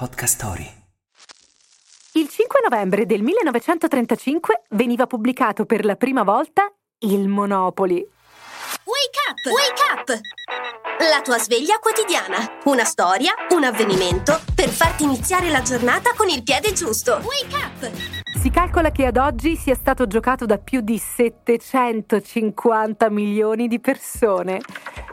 Podcast Story. Il 5 novembre del 1935 veniva pubblicato per la prima volta il Monopoli. Wake up! Wake up! La tua sveglia quotidiana. Una storia, un avvenimento per farti iniziare la giornata con il piede giusto. Wake up! Si calcola che ad oggi sia stato giocato da più di 750 milioni di persone.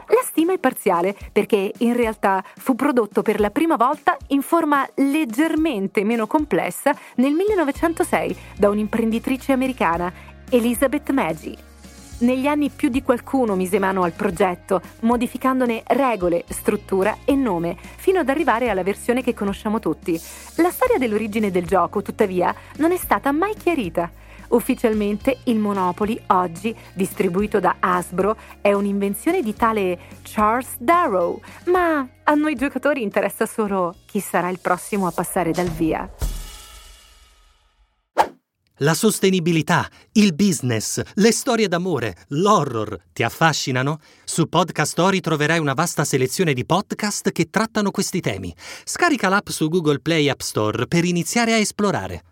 La stima è parziale perché in realtà fu prodotto per la prima volta in forma leggermente meno complessa nel 1906 da un'imprenditrice americana, Elizabeth Maggie. Negli anni più di qualcuno mise mano al progetto, modificandone regole, struttura e nome, fino ad arrivare alla versione che conosciamo tutti. La storia dell'origine del gioco, tuttavia, non è stata mai chiarita. Ufficialmente il Monopoly, oggi distribuito da Hasbro, è un'invenzione di tale Charles Darrow, ma a noi giocatori interessa solo chi sarà il prossimo a passare dal via. La sostenibilità, il business, le storie d'amore, l'horror ti affascinano? Su Podcast Story troverai una vasta selezione di podcast che trattano questi temi. Scarica l'app su Google Play App Store per iniziare a esplorare.